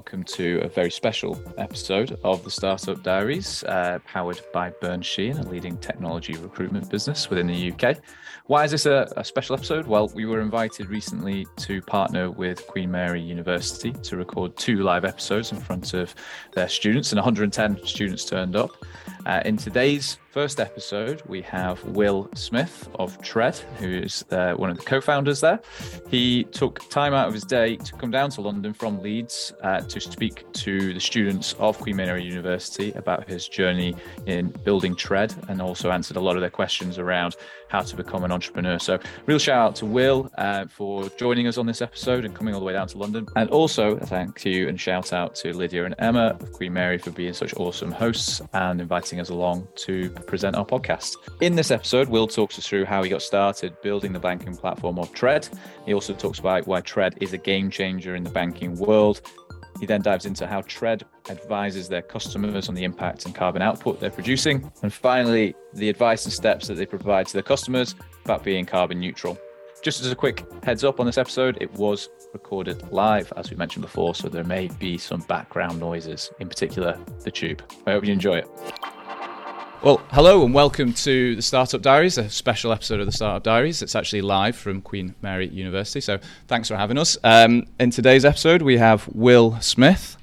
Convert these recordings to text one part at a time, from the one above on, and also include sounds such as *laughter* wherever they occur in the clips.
welcome to a very special episode of the Startup Diaries, uh, powered by Burns Sheehan, a leading technology recruitment business within the UK. Why is this a, a, special episode? Well, we were invited recently to partner with Queen Mary University to record two live episodes in front of their students, and 110 students turned up. Uh, in today's first episode, we have Will Smith of Tred, who is uh, one of the co founders there. He took time out of his day to come down to London from Leeds uh, to speak to the students of Queen Mary University about his journey in building Tred and also answered a lot of their questions around how to become an entrepreneur. So, real shout out to Will uh, for joining us on this episode and coming all the way down to London. And also, thank you and shout out to Lydia and Emma of Queen Mary for being such awesome hosts and inviting us along to present our podcast. In this episode, Will talks us through how he got started building the banking platform of Tred. He also talks about why Tred is a game changer in the banking world. He then dives into how Tred advises their customers on the impact and carbon output they're producing. And finally, the advice and steps that they provide to their customers about being carbon neutral. Just as a quick heads up on this episode, it was recorded live, as we mentioned before, so there may be some background noises, in particular the tube. I hope you enjoy it. Well, hello and welcome to the Startup Diaries, a special episode of the Startup Diaries. It's actually live from Queen Mary University, so thanks for having us. Um, in today's episode, we have Will Smith,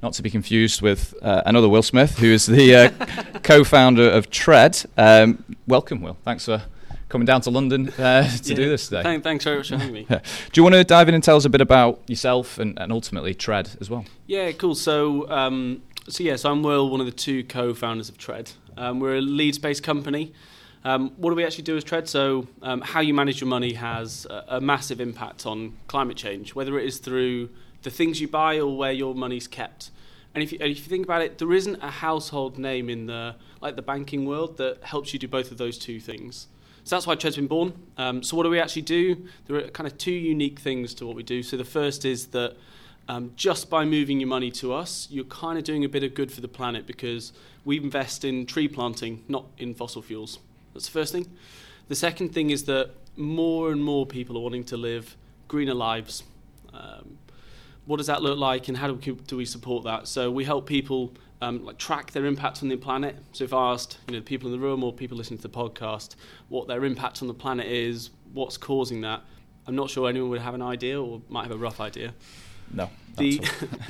not to be confused with uh, another Will Smith, who is the uh, *laughs* co founder of Tred. Um, welcome, Will. Thanks for coming down to London uh, to yeah, do this today. Thank, thanks very much for having me. *laughs* do you want to dive in and tell us a bit about yourself and, and ultimately Tred as well? Yeah, cool. So, um, so yes, I'm Will, one of the two co-founders of Tred. Um, we're a Leeds-based company. Um, what do we actually do as Tred? So, um, how you manage your money has a, a, massive impact on climate change, whether it is through the things you buy or where your money's kept. And if you, if you think about it, there isn't a household name in the like the banking world that helps you do both of those two things. So that's why Tred's been born. Um, so what do we actually do? There are kind of two unique things to what we do. So the first is that um, just by moving your money to us, you're kind of doing a bit of good for the planet because we invest in tree planting, not in fossil fuels. That's the first thing. The second thing is that more and more people are wanting to live greener lives. Um, what does that look like, and how do we, do we support that? So we help people um, like track their impact on the planet. So if I asked, you know, people in the room or people listening to the podcast, what their impact on the planet is, what's causing that, I'm not sure anyone would have an idea or might have a rough idea. No. The,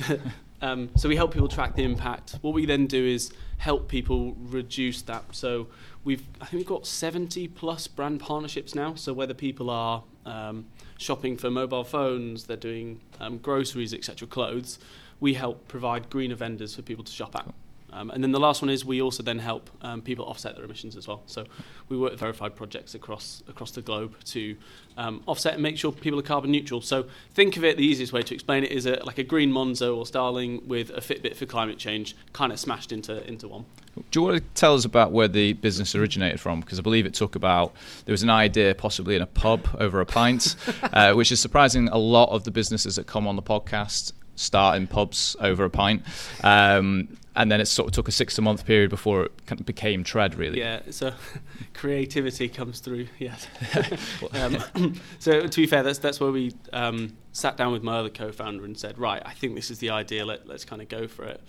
*laughs* *laughs* um, so we help people track the impact. What we then do is help people reduce that. So we've I think we've got 70 plus brand partnerships now. So whether people are um, shopping for mobile phones, they're doing um, groceries, etc., clothes, we help provide greener vendors for people to shop at. Um, and then the last one is we also then help um, people offset their emissions as well. So we work with verified projects across across the globe to um, offset and make sure people are carbon neutral. So think of it, the easiest way to explain it is a, like a green Monzo or Starling with a Fitbit for climate change, kind of smashed into, into one. Do you want to tell us about where the business originated from? Because I believe it took about, there was an idea possibly in a pub over a pint, *laughs* uh, which is surprising a lot of the businesses that come on the podcast start in pubs over a pint. Um, and then it sort of took a six a month period before it kind of became Tred really. Yeah so *laughs* creativity comes through yeah. *laughs* Um, *laughs* *clears throat* so to be fair that's that's where we um, sat down with my other co-founder and said right i think this is the idea Let, let's kind of go for it.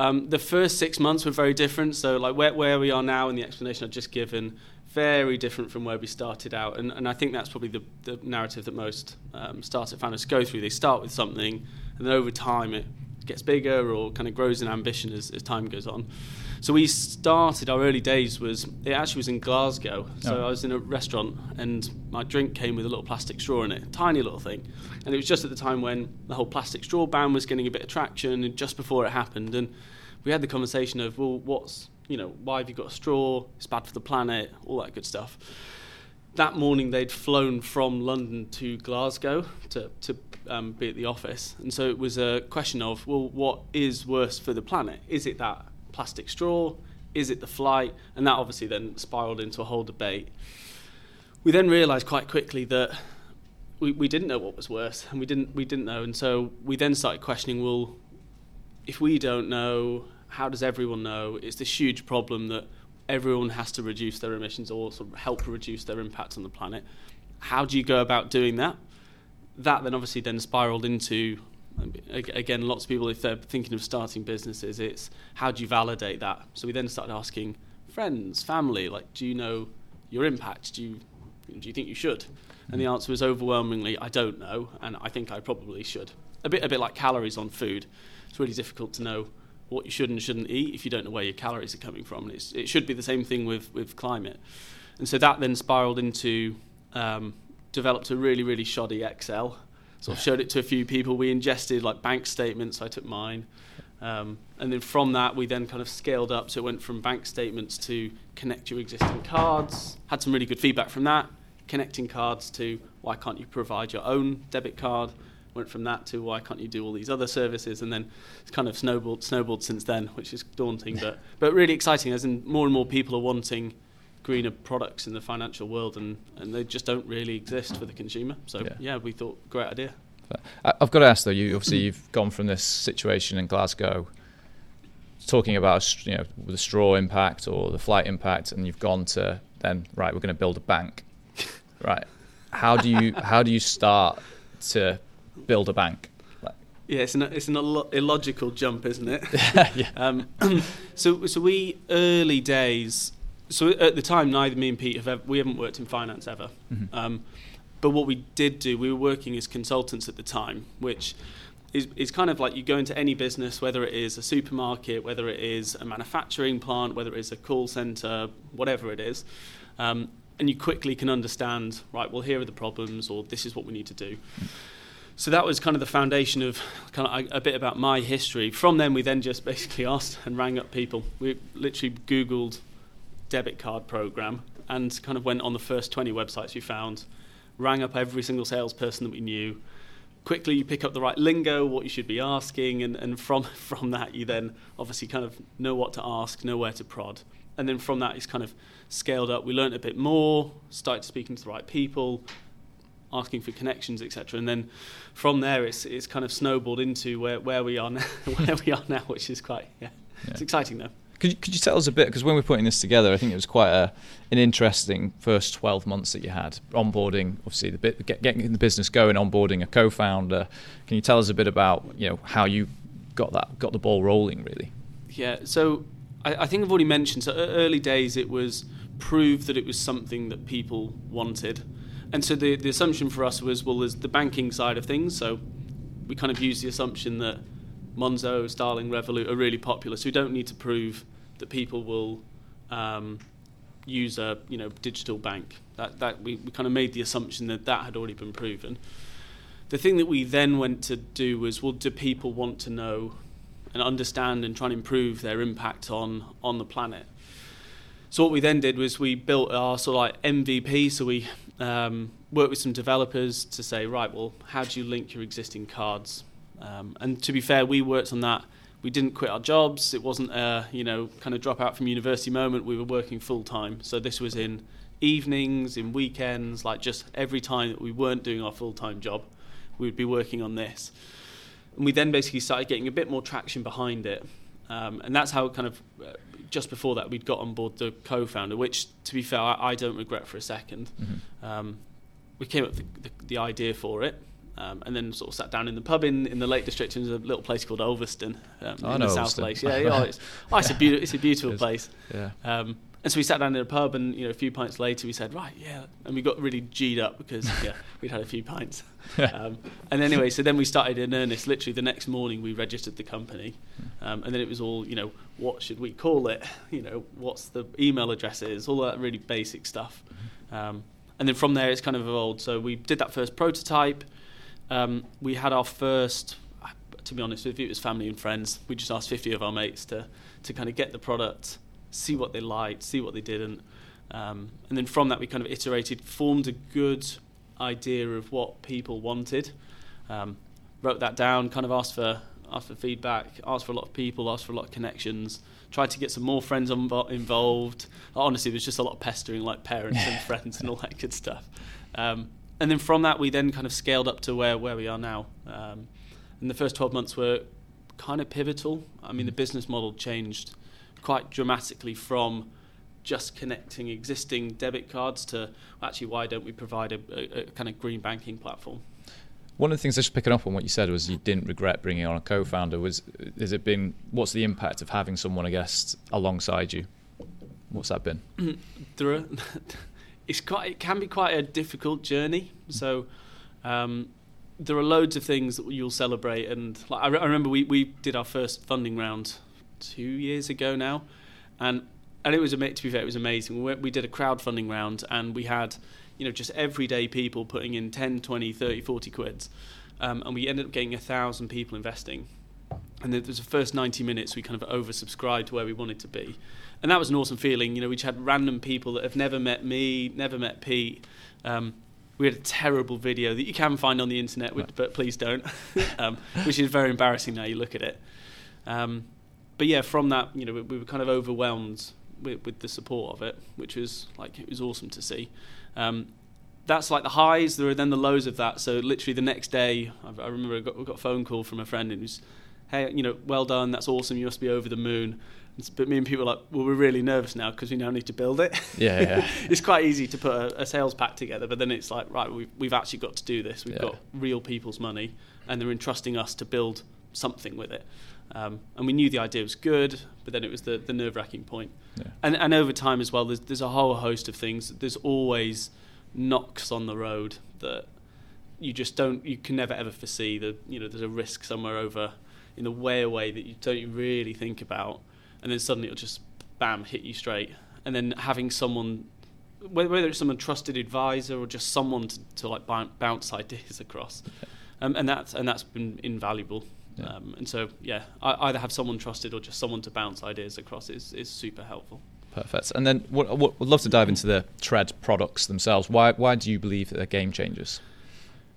Um, the first six months were very different so like where, where we are now and the explanation i've just given very different from where we started out and, and i think that's probably the, the narrative that most um, startup founders go through. They start with something and then over time it gets bigger or kind of grows in ambition as, as time goes on. So we started our early days was it actually was in Glasgow. So oh. I was in a restaurant and my drink came with a little plastic straw in it, tiny little thing. And it was just at the time when the whole plastic straw ban was getting a bit of traction and just before it happened and we had the conversation of well what's you know why have you got a straw? It's bad for the planet, all that good stuff that morning they'd flown from London to Glasgow to, to um, be at the office. And so it was a question of, well, what is worse for the planet? Is it that plastic straw? Is it the flight? And that obviously then spiraled into a whole debate. We then realised quite quickly that we, we didn't know what was worse, and we didn't we didn't know. And so we then started questioning, well, if we don't know, how does everyone know? It's this huge problem that everyone has to reduce their emissions or sort of help reduce their impact on the planet. How do you go about doing that? That then obviously then spiraled into again, lots of people, if they're thinking of starting businesses, it's how do you validate that? So we then started asking friends, family, like, do you know your impact? Do you do you think you should? And the mm. answer was overwhelmingly, I don't know, and I think I probably should. A bit, a bit like calories on food. It's really difficult to know what you should and shouldn't eat if you don't know where your calories are coming from. And it should be the same thing with, with climate. And so that then spiraled into, um, developed a really, really shoddy Excel So I showed it to a few people. We ingested like bank statements. I took mine. Um, and then from that, we then kind of scaled up. So it went from bank statements to connect your existing cards. Had some really good feedback from that. Connecting cards to why can't you provide your own debit card? Went from that to why can't you do all these other services? And then it's kind of snowballed, snowballed since then, which is daunting, but *laughs* but really exciting. As in more and more people are wanting greener products in the financial world, and, and they just don't really exist for the consumer. So yeah, yeah we thought great idea. Uh, I've got to ask though. You obviously you've gone from this situation in Glasgow, talking about you know the straw impact or the flight impact, and you've gone to then right. We're going to build a bank, *laughs* right? How do you how do you start to build a bank? Yeah, it's an it's an illogical jump, isn't it? *laughs* yeah. *laughs* Um, *clears throat* so so we early days so at the time, neither me and Pete have ever, we haven't worked in finance ever. Mm-hmm. Um, but what we did do, we were working as consultants at the time, which is, is kind of like you go into any business, whether it is a supermarket, whether it is a manufacturing plant, whether it is a call center, whatever it is, um, and you quickly can understand, right? Well, here are the problems, or this is what we need to do. So that was kind of the foundation of kind of a, a bit about my history. From then, we then just basically *laughs* asked and rang up people. We literally Googled debit card program and kind of went on the first 20 websites we found, rang up every single salesperson that we knew. Quickly, you pick up the right lingo, what you should be asking, and, and from, *laughs* from that, you then obviously kind of know what to ask, know where to prod. And then from that, it's kind of scaled up. We learned a bit more, started speaking to the right people, asking for connections, etc. And then from there, it's, it's kind of snowballed into where, where we are *laughs* now, where we are now, which is quite, yeah, yeah. it's exciting though. Could you, could you tell us a bit? Because when we are putting this together, I think it was quite a, an interesting first 12 months that you had. Onboarding, obviously, the bit, get, getting the business going, onboarding a co founder. Can you tell us a bit about you know how you got that got the ball rolling, really? Yeah, so I, I think I've already mentioned, so early days it was prove that it was something that people wanted. And so the, the assumption for us was well, there's the banking side of things. So we kind of used the assumption that Monzo, Starling, Revolut are really popular, so we don't need to prove that people will um, use a you know digital bank. That that we, we kind of made the assumption that that had already been proven. The thing that we then went to do was, well, do people want to know and understand and try and improve their impact on on the planet? So what we then did was we built our sort of like MVP. So we um, worked with some developers to say, right, well, how do you link your existing cards um, and to be fair, we worked on that. We didn't quit our jobs. It wasn't a you know kind of drop out from university moment. We were working full time. So this was in evenings, in weekends, like just every time that we weren't doing our full time job, we would be working on this. And we then basically started getting a bit more traction behind it. Um, and that's how kind of uh, just before that we'd got on board the co-founder, which to be fair I, I don't regret for a 2nd mm-hmm. um, we came up with the, the, the idea for it. Um, and then sort of sat down in the pub in, in the Lake District. There's a little place called Ulverston um, oh, in the South Place. Yeah, yeah it's, oh, it's, a beautiful, it's a beautiful *laughs* it place. Yeah. Um, and so we sat down in a pub, and you know, a few pints later, we said, right, yeah, and we got really g'd up because *laughs* yeah, we'd had a few pints. Um, and anyway, so then we started in earnest. Literally the next morning, we registered the company, um, and then it was all, you know, what should we call it? *laughs* You know, what's the email addresses? All that really basic stuff. Mm-hmm. Um, and then from there, it's kind of evolved. So we did that first prototype. Um, we had our first, to be honest with you, it was family and friends. We just asked 50 of our mates to, to kind of get the product, see what they liked, see what they didn't. Um, and then from that, we kind of iterated, formed a good idea of what people wanted, um, wrote that down, kind of asked for, asked for feedback, asked for a lot of people, asked for a lot of connections, tried to get some more friends involved. Honestly, it was just a lot of pestering, like parents and *laughs* friends and all that good stuff. Um, and then from that, we then kind of scaled up to where, where we are now. Um, and the first 12 months were kind of pivotal. I mean, the business model changed quite dramatically from just connecting existing debit cards to actually why don't we provide a, a, a kind of green banking platform? One of the things just picking up on what you said was you didn't regret bringing on a co-founder. Was has it been? What's the impact of having someone, I guess, alongside you? What's that been? *clears throat* there are, *laughs* it's quite. It can be quite a difficult journey. So. Um, there are loads of things that you'll celebrate, and like, I, re- I remember we, we did our first funding round two years ago now, and and it was to be fair, it was amazing. We, we did a crowdfunding round, and we had you know just everyday people putting in 10, 20, 30, 40 quids, um, and we ended up getting a thousand people investing. And there was the first 90 minutes we kind of oversubscribed to where we wanted to be, and that was an awesome feeling. You know, we just had random people that have never met me, never met Pete. Um, we had a terrible video that you can find on the internet, right. but please don't, *laughs* um, which is very embarrassing now you look at it. But yeah, from that, you know, we, we were kind of overwhelmed with, with, the support of it, which was like it was awesome to see. Um, that's like the highs. There are then the lows of that. So literally the next day, I, I remember I got, I got, a phone call from a friend and was, "Hey, you know, well done. That's awesome. You must be over the moon." but me and people are like, well, we're really nervous now because we now need to build it. Yeah, yeah. *laughs* it's quite easy to put a, a, sales pack together, but then it's like, right, we've, we've actually got to do this. We've yeah. got real people's money, and they're entrusting us to build something with it. Um, and we knew the idea was good, but then it was the, the nerve wracking point. Yeah. And, and over time as well, there's, there's a whole host of things. There's always knocks on the road that you just don't, you can never ever foresee. That you know, there's a risk somewhere over in the way away that you don't really think about and then suddenly it'll just bam hit you straight. And then having someone, whether it's someone trusted advisor or just someone to, to like bounce *laughs* ideas across, um, and that's and that's been invaluable. Yeah. Um, and so yeah, I, either have someone trusted or just someone to bounce ideas across is is super helpful. Perfect. And then what, what, would love to dive into the Tred products themselves. Why why do you believe that they're game changers?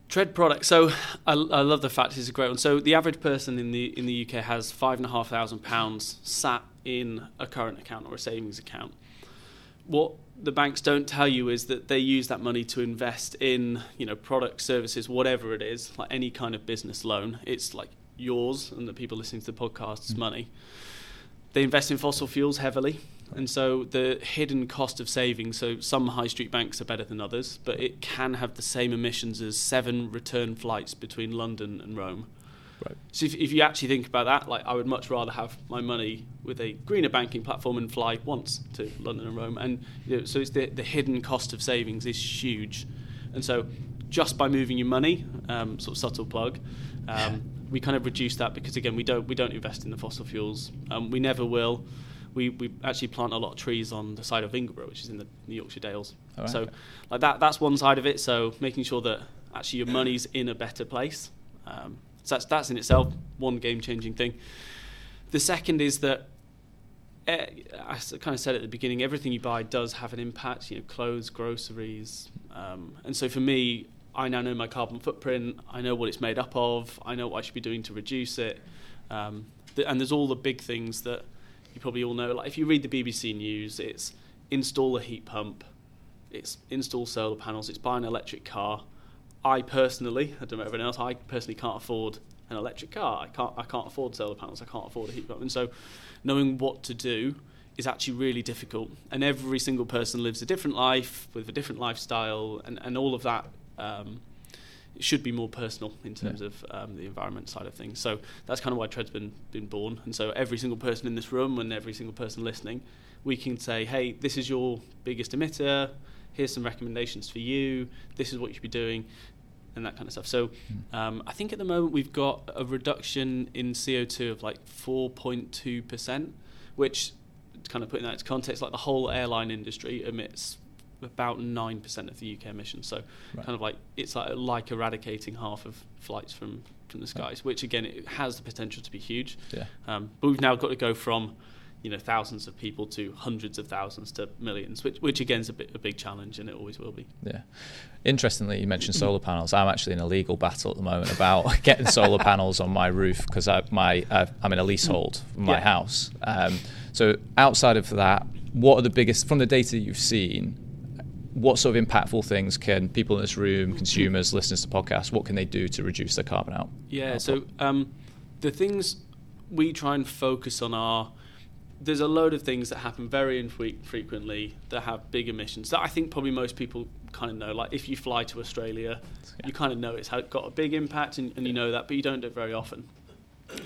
Tred product. So I, I, love the fact it's a great one. So the average person in the in the UK has five and a half thousand pounds sat in a current account or a savings account. What the banks don't tell you is that they use that money to invest in you know products, services, whatever it is, like any kind of business loan. It's like yours and the people listening to the podcast's mm. money. They invest in fossil fuels heavily. And so the hidden cost of saving, so some high street banks are better than others, but it can have the same emissions as seven return flights between London and Rome. Right. So if, if you actually think about that, like I would much rather have my money with a greener banking platform and fly once to London and Rome. And you know, so it's the, the hidden cost of savings is huge. And so just by moving your money, um, sort of subtle plug, um, *laughs* we kind of reduce that because again we don't we don't invest in the fossil fuels. Um, we never will we, we actually plant a lot of trees on the side of Ingleborough, which is in the, Yorkshire Dales. Right. So like that that's one side of it. So making sure that actually your money's in a better place. Um, so that's that's in itself one game changing thing. The second is that uh, I kind of said at the beginning, everything you buy does have an impact. You know, clothes, groceries, um, and so for me, I now know my carbon footprint. I know what it's made up of. I know what I should be doing to reduce it. Um, and there's all the big things that you probably all know. Like if you read the BBC News, it's install a heat pump, it's install solar panels, it's buy an electric car. I personally, I don't know everyone else, I personally can't afford an electric car. I can't I can't afford solar panels. I can't afford a heat pump. And so, knowing what to do is actually really difficult. And every single person lives a different life with a different lifestyle, and, and all of that um, it should be more personal in terms yeah. of um, the environment side of things. So that's kind of why Tred's been been born. And so every single person in this room and every single person listening, we can say, hey, this is your biggest emitter. Here's some recommendations for you. This is what you should be doing, and that kind of stuff. So hmm. um, I think at the moment we've got a reduction in CO2 of like 4.2 percent, which kind of putting that into context, like the whole airline industry emits about nine percent of the UK emissions. So right. kind of like it's like like eradicating half of flights from from the skies, right. which again it has the potential to be huge. Yeah. Um, but we've now got to go from you know thousands of people to hundreds of thousands to millions, which which again is a bit a big challenge, and it always will be. Yeah. Interestingly, you mentioned solar panels. I'm actually in a legal battle at the moment about *laughs* getting solar panels on my roof because I my uh, I'm in a leasehold for my yeah. house. Um, so outside of that, what are the biggest from the data you've seen? What sort of impactful things can people in this room, consumers, listeners to podcasts, what can they do to reduce their carbon out? Yeah, output? so um, the things we try and focus on are there's a load of things that happen very infrequently that have big emissions that I think probably most people kind of know. Like if you fly to Australia, yeah. you kind of know it's got a big impact and, and you know that, but you don't do it very often.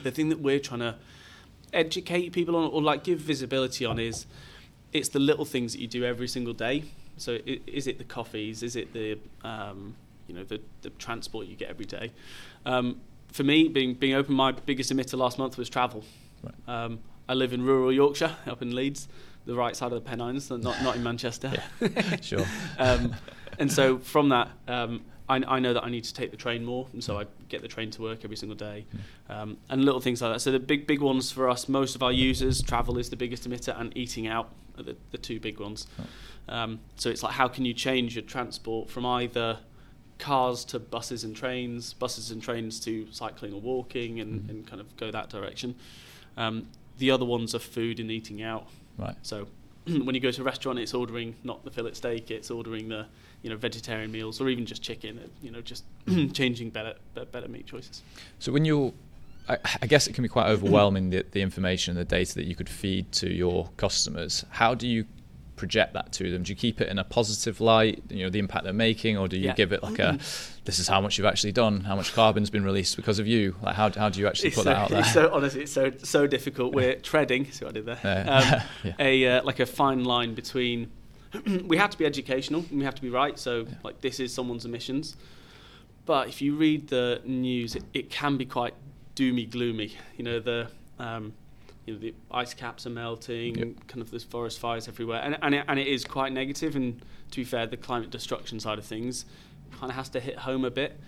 The thing that we're trying to educate people on or like give visibility on is it's the little things that you do every single day. So is it the coffees? Is it the um, you know the, the transport you get every day? Um, for me, being being open, my biggest emitter last month was travel. Right. Um, I live in rural Yorkshire, up in Leeds, the right side of the Pennines, not not in Manchester. *laughs* yeah, sure. *laughs* um, and so from that, um, I, I, know that I need to take the train more, and so I get the train to work every single day, um, and little things like that. So the big big ones for us, most of our users, travel is the biggest emitter, and eating out are the, the two big ones. Um, so it's like how can you change your transport from either cars to buses and trains, buses and trains to cycling or walking, and, mm. and kind of go that direction. Um, the other ones are food and eating out. Right. So *clears throat* when you go to a restaurant, it's ordering not the fillet steak, it's ordering the you know vegetarian meals or even just chicken. You know, just *clears throat* changing better better meat choices. So when you're I, I guess it can be quite overwhelming the, the information and the data that you could feed to your customers. How do you project that to them? Do you keep it in a positive light, you know, the impact they're making, or do you yeah. give it like a, this is how much you've actually done, how much carbon's been released because of you? Like how, how do you actually it's put so, that out there? It's so honestly, it's so so difficult. We're treading, see what I did there, um, *laughs* yeah. a uh, like a fine line between. *clears throat* we have to be educational and we have to be right. So yeah. like this is someone's emissions, but if you read the news, it, it can be quite doomy gloomy. You know the. Um, you know, the ice caps are melting, yep. kind of there's forest fires everywhere, and and it, and it is quite negative. And to be fair, the climate destruction side of things kind of has to hit home a bit.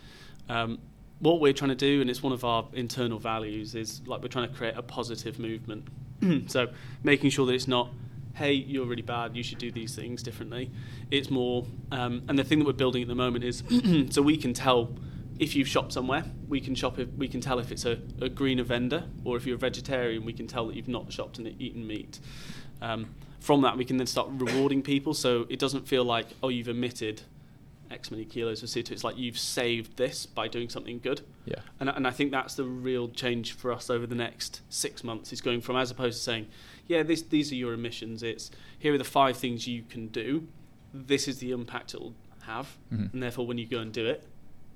Um, what we're trying to do, and it's one of our internal values, is like we're trying to create a positive movement. *clears throat* so making sure that it's not, hey, you're really bad, you should do these things differently. It's more, um, and the thing that we're building at the moment is *clears throat* so we can tell if you've shopped somewhere, we can shop. If, we can tell if it's a, a greener vendor, or if you're a vegetarian, we can tell that you've not shopped and eaten meat. Um, from that, we can then start rewarding people, so it doesn't feel like oh you've emitted X many kilos of CO2. It's like you've saved this by doing something good. Yeah. And and I think that's the real change for us over the next six months is going from as opposed to saying, yeah, this these are your emissions. It's here are the five things you can do. This is the impact it'll have, mm-hmm. and therefore when you go and do it,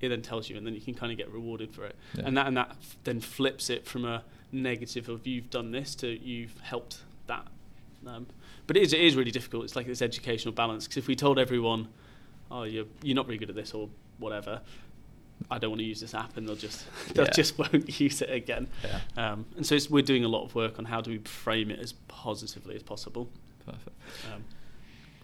it then tells you, and then you can kind of get rewarded for it. Yeah. And that and that f- then flips it from a negative of you've done this to you've helped that. Um, but it is, it is really difficult. It's like this educational balance because if we told everyone, oh, you're you're not really good at this or whatever, I don't want to use this app, and they'll just *laughs* they'll yeah. just *laughs* won't use it again. Yeah. Um, and so we're doing a lot of work on how do we frame it as positively as possible. Perfect. Um,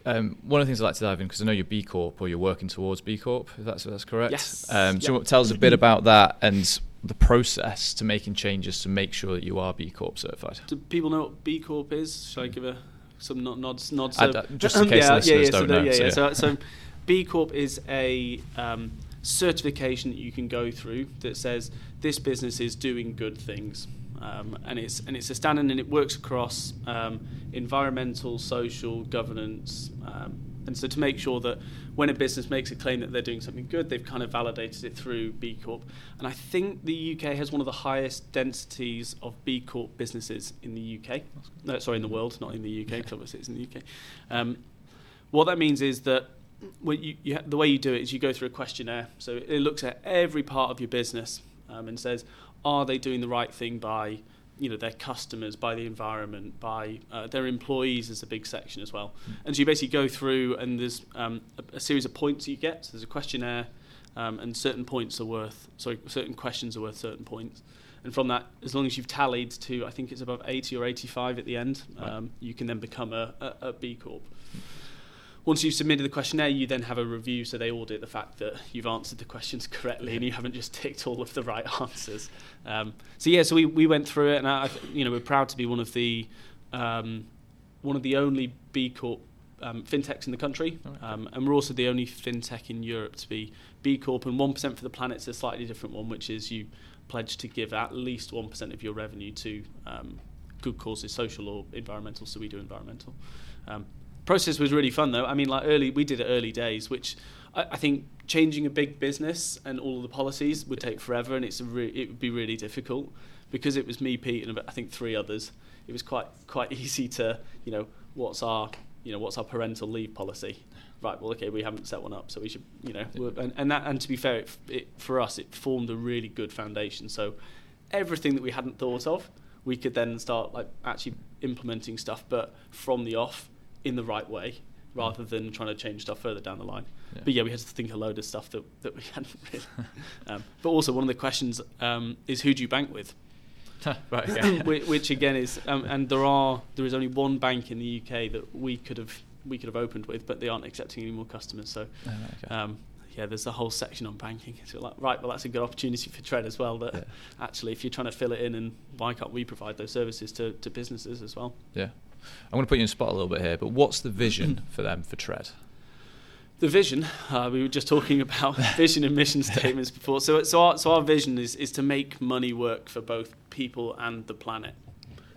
um, one of the things I'd like to dive in because I know you're B Corp or you're working towards B Corp. If that's that's correct. Yes. Um, so tell us a bit about that and the process to making changes to make sure that you are B Corp certified. Do people know what B Corp is? Shall I give a some nods nods? Uh, just in *laughs* case yeah, listeners yeah, yeah, don't so know. yeah, yeah. So, so B Corp is a um, certification that you can go through that says this business is doing good things. Um, and it's and it's a standard and it works across um, environmental, social, governance, um, and so to make sure that when a business makes a claim that they're doing something good, they've kind of validated it through B Corp. And I think the UK has one of the highest densities of B Corp businesses in the UK. No, sorry, in the world, not in the UK, obviously it's in the UK. Um, what that means is that you, you the way you do it is you go through a questionnaire. So it looks at every part of your business um, and says, are they doing the right thing by you know their customers, by the environment, by uh, their employees is a big section as well. Mm. And so you basically go through and there's um, a, a, series of points you get. So there's a questionnaire, um, and certain points are worth sorry certain questions are worth certain points. And from that, as long as you've tallied to, I think it's above 80 or 85 at the end, right. Um, you can then become a, a, a B Corp. Once you've submitted the questionnaire, you then have a review, so they audit the fact that you've answered the questions *laughs* correctly and you haven't just ticked all of the right *laughs* answers. Um, so yeah, so we, we went through it, and I, you know we're proud to be one of the um, one of the only B Corp um, fintechs in the country, um, and we're also the only fintech in Europe to be B Corp. And one percent for the planet is a slightly different one, which is you pledge to give at least one percent of your revenue to um, good causes, social or environmental. So we do environmental. Process was really fun though. I mean, like early, we did it early days, which I, I think changing a big business and all of the policies would take forever, and it's re- it would be really difficult. because it was me, Pete, and I think three others, it was quite quite easy to you know what's our you know what's our parental leave policy. Right, well, okay, we haven't set one up, so we should, you know, and, and that, and to be fair, it, it, for us, it formed a really good foundation. So, everything that we hadn't thought of, we could then start like actually implementing stuff, but from the off in the right way, rather than trying to change stuff further down the line. Yeah. But yeah, we had to think a load of stuff that, that we *laughs* hadn't really. um, but also, one of the questions um, is who do you bank with? *laughs* right, okay. *laughs* which, again is, um, and there are there is only one bank in the UK that we could have we could have opened with, but they aren't accepting any more customers. So, oh, okay. um, yeah, there's a whole section on banking. So like, right, well, that's a good opportunity for Tred as well. That yeah. actually, if you're trying to fill it in, and why can't we provide those services to, to businesses as well? Yeah, I'm going to put you in spot a little bit here, but what's the vision *clears throat* for them for Tred? The vision, uh, we were just talking about *laughs* vision and mission statements before. So, so our, so our vision is, is to make money work for both people and the planet.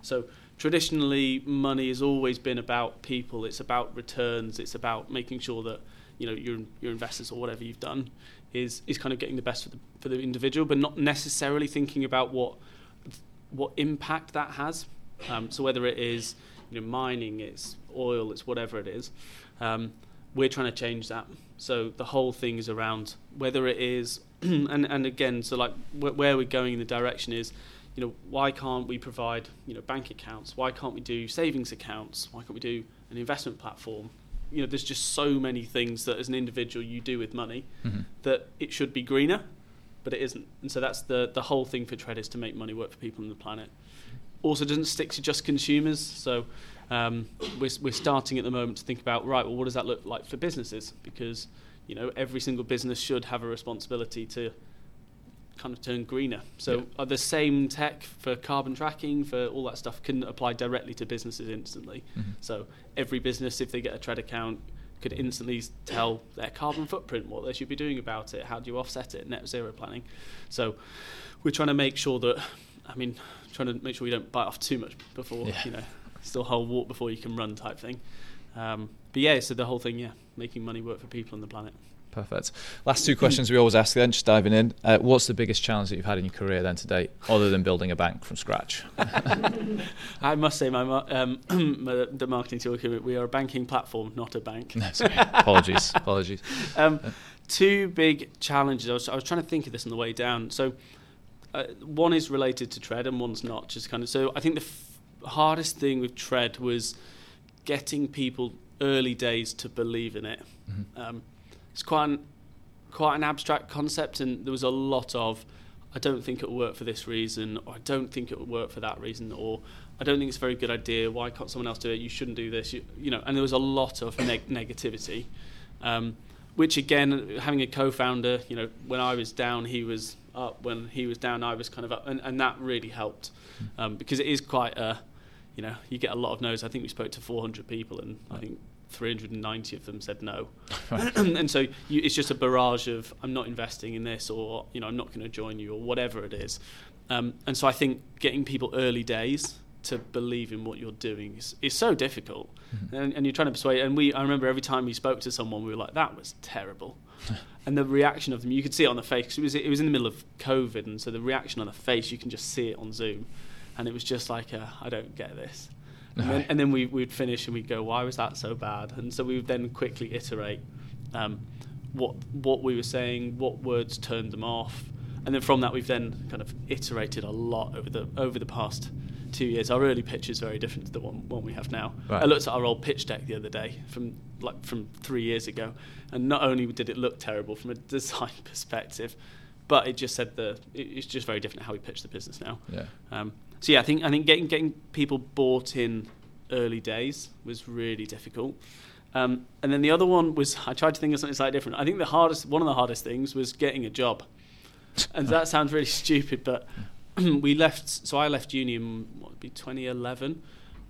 So traditionally, money has always been about people. It's about returns. It's about making sure that you know your your investors or whatever you've done is is kind of getting the best for the for the individual, but not necessarily thinking about what what impact that has. Um, so whether it is you know mining, it's oil, it's whatever it is. Um, we're trying to change that. So the whole thing is around whether it is, *clears throat* and and again, so like wh- where we're going in the direction is, you know, why can't we provide you know bank accounts? Why can't we do savings accounts? Why can't we do an investment platform? You know, there's just so many things that as an individual you do with money mm-hmm. that it should be greener, but it isn't. And so that's the the whole thing for Tred is to make money work for people on the planet. Also, doesn't stick to just consumers. So um, we're, we're starting at the moment to think about right. Well, what does that look like for businesses? Because you know every single business should have a responsibility to kind of turn greener. So yeah. the same tech for carbon tracking, for all that stuff, can apply directly to businesses instantly. Mm-hmm. So every business, if they get a Tred account, could instantly tell their carbon footprint, what they should be doing about it, how do you offset it, net zero planning. So we're trying to make sure that, I mean, trying to make sure we don't bite off too much before, yeah. you know, still whole walk before you can run type thing. Um, but yeah, so the whole thing, yeah, making money work for people on the planet. Perfect. Last two questions we always ask then, just diving in. Uh, what's the biggest challenge that you've had in your career then to date, other than building a bank from scratch? *laughs* *laughs* I must say, my um, *clears throat* the marketing team, we are a banking platform, not a bank. No, apologies, *laughs* apologies. Um, two big challenges. I was, I was, trying to think of this on the way down. So, uh, one is related to Tred, and one's not. Just kind of. So, I think the f- hardest thing with Tred was getting people early days to believe in it. Mm-hmm. Um, it's quite an, quite an abstract concept, and there was a lot of I don't think it will work for this reason, or I don't think it will work for that reason, or I don't think it's a very good idea. Why can't someone else do it? You shouldn't do this. You, you know, and there was a lot of neg- negativity, um, which again, having a co-founder, you know, when I was down, he was up. When he was down, I was kind of up, and, and that really helped um, because it is quite a, you know, you get a lot of no's. I think we spoke to 400 people, and I think 390 of them said no. *laughs* *clears throat* and so you, it's just a barrage of I'm not investing in this or you know I'm not going to join you or whatever it is. Um, and so I think getting people early days to believe in what you're doing is, is so difficult. Mm-hmm. And, and, you're trying to persuade. And we, I remember every time we spoke to someone, we were like, "That was terrible." *laughs* and the reaction of them, you could see it on the face. It was it was in the middle of COVID, and so the reaction on the face, you can just see it on Zoom. And it was just like, uh, "I don't get this." And then, and then we, would finish and we'd go, why was that so bad? And so we would then quickly iterate um, what what we were saying, what words turned them off, and then from that we've then kind of iterated a lot over the over the past two years. Our early pitch is very different to the one, one we have now. Right. I looked at our old pitch deck the other day from like from three years ago, and not only did it look terrible from a *laughs* design perspective, but it just said the it's just very different how we pitch the business now. Yeah. Um, so yeah, I think I think getting getting people bought in early days was really difficult. Um, and then the other one was I tried to think of something slightly different. I think the hardest one of the hardest things was getting a job. And *laughs* that sounds really stupid, but *clears throat* we left. So I left uni in what would be 2011,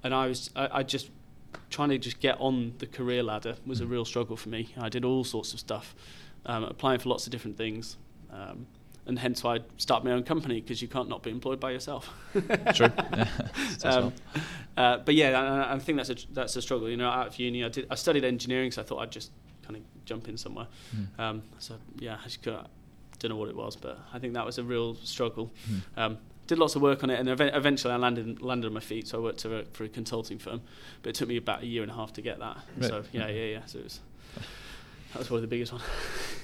and I was I, I just trying to just get on the career ladder was a real struggle for me. I did all sorts of stuff, um, applying for lots of different things. Um, and hence why I start my own company because you can't not be employed by yourself. *laughs* True. *laughs* um, uh, but yeah, I, I, think that's a that's a struggle. You know, out of uni, I did I studied engineering, so I thought I'd just kind of jump in somewhere. Mm. Um, so yeah, I just don't know what it was, but I think that was a real struggle. Mm. Um, did lots of work on it, and ev- eventually I landed landed on my feet. So I worked for a, for a consulting firm, but it took me about a year and a half to get that. Right. So yeah, yeah, yeah. So it was that was probably the biggest one. *laughs*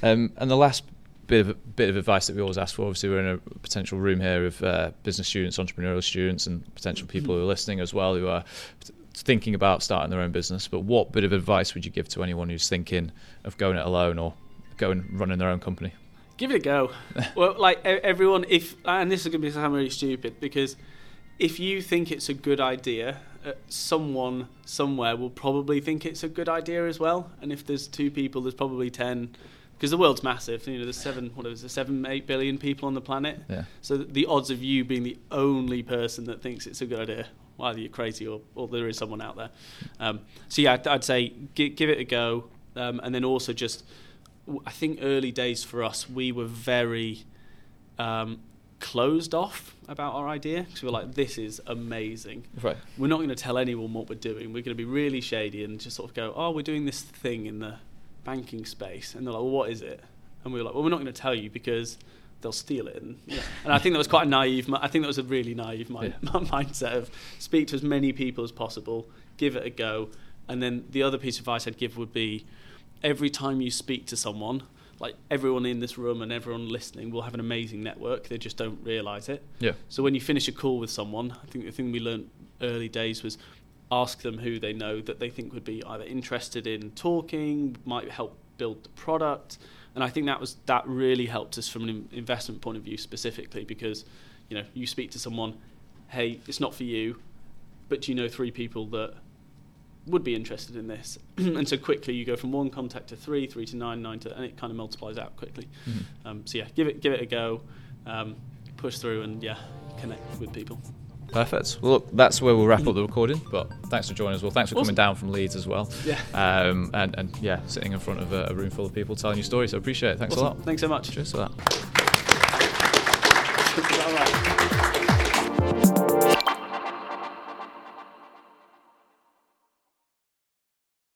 Um, and the last bit of bit of advice that we always ask for. Obviously, we're in a potential room here of uh, business students, entrepreneurial students, and potential people who are listening as well who are thinking about starting their own business. But what bit of advice would you give to anyone who's thinking of going it alone or going running their own company? Give it a go. *laughs* well, like everyone, if and this is going to be sound really stupid because if you think it's a good idea, uh, someone somewhere will probably think it's a good idea as well. And if there's two people, there's probably ten. Because the world's massive, you know. There's seven, what is it, seven, eight billion people on the planet. Yeah. So the odds of you being the only person that thinks it's a good idea, well, either you're crazy or, or there is someone out there. Um, so yeah, I'd, I'd say give, give it a go, um, and then also just, I think early days for us, we were very um, closed off about our idea because we were like, this is amazing. Right. We're not going to tell anyone what we're doing. We're going to be really shady and just sort of go, oh, we're doing this thing in the banking space, and they're like, well, what is it? And we were like, well, we're not going to tell you because they'll steal it. And, yeah. and I think that was quite a naive. I think that was a really naive mind, Yeah. *laughs* mindset of speak to as many people as possible, give it a go, and then the other piece of advice I'd give would be every time you speak to someone. Like everyone in this room and everyone listening will have an amazing network. They just don't realise it. Yeah. So when you finish a call with someone, I think the thing we learned early days was ask them who they know that they think would be either interested in talking, might help build the product, and I think that was that really helped us from an investment point of view specifically because you know you speak to someone, hey, it's not for you, but do you know three people that would be interested in this, *clears throat* and so quickly you go from one contact to three, three to nine, nine to, and it kind of multiplies out quickly. Mhm. Um, so yeah, give it give it a go, um, push through, and yeah, connect with people. Perfect. Well, look, that's where we'll wrap up the recording. But thanks for joining us. Well, thanks for coming down from Leeds as well. Yeah. Um, and, and yeah, sitting in front of a, a room full of people telling your story. So appreciate it. Thanks a lot. Thanks so much. Cheers for that.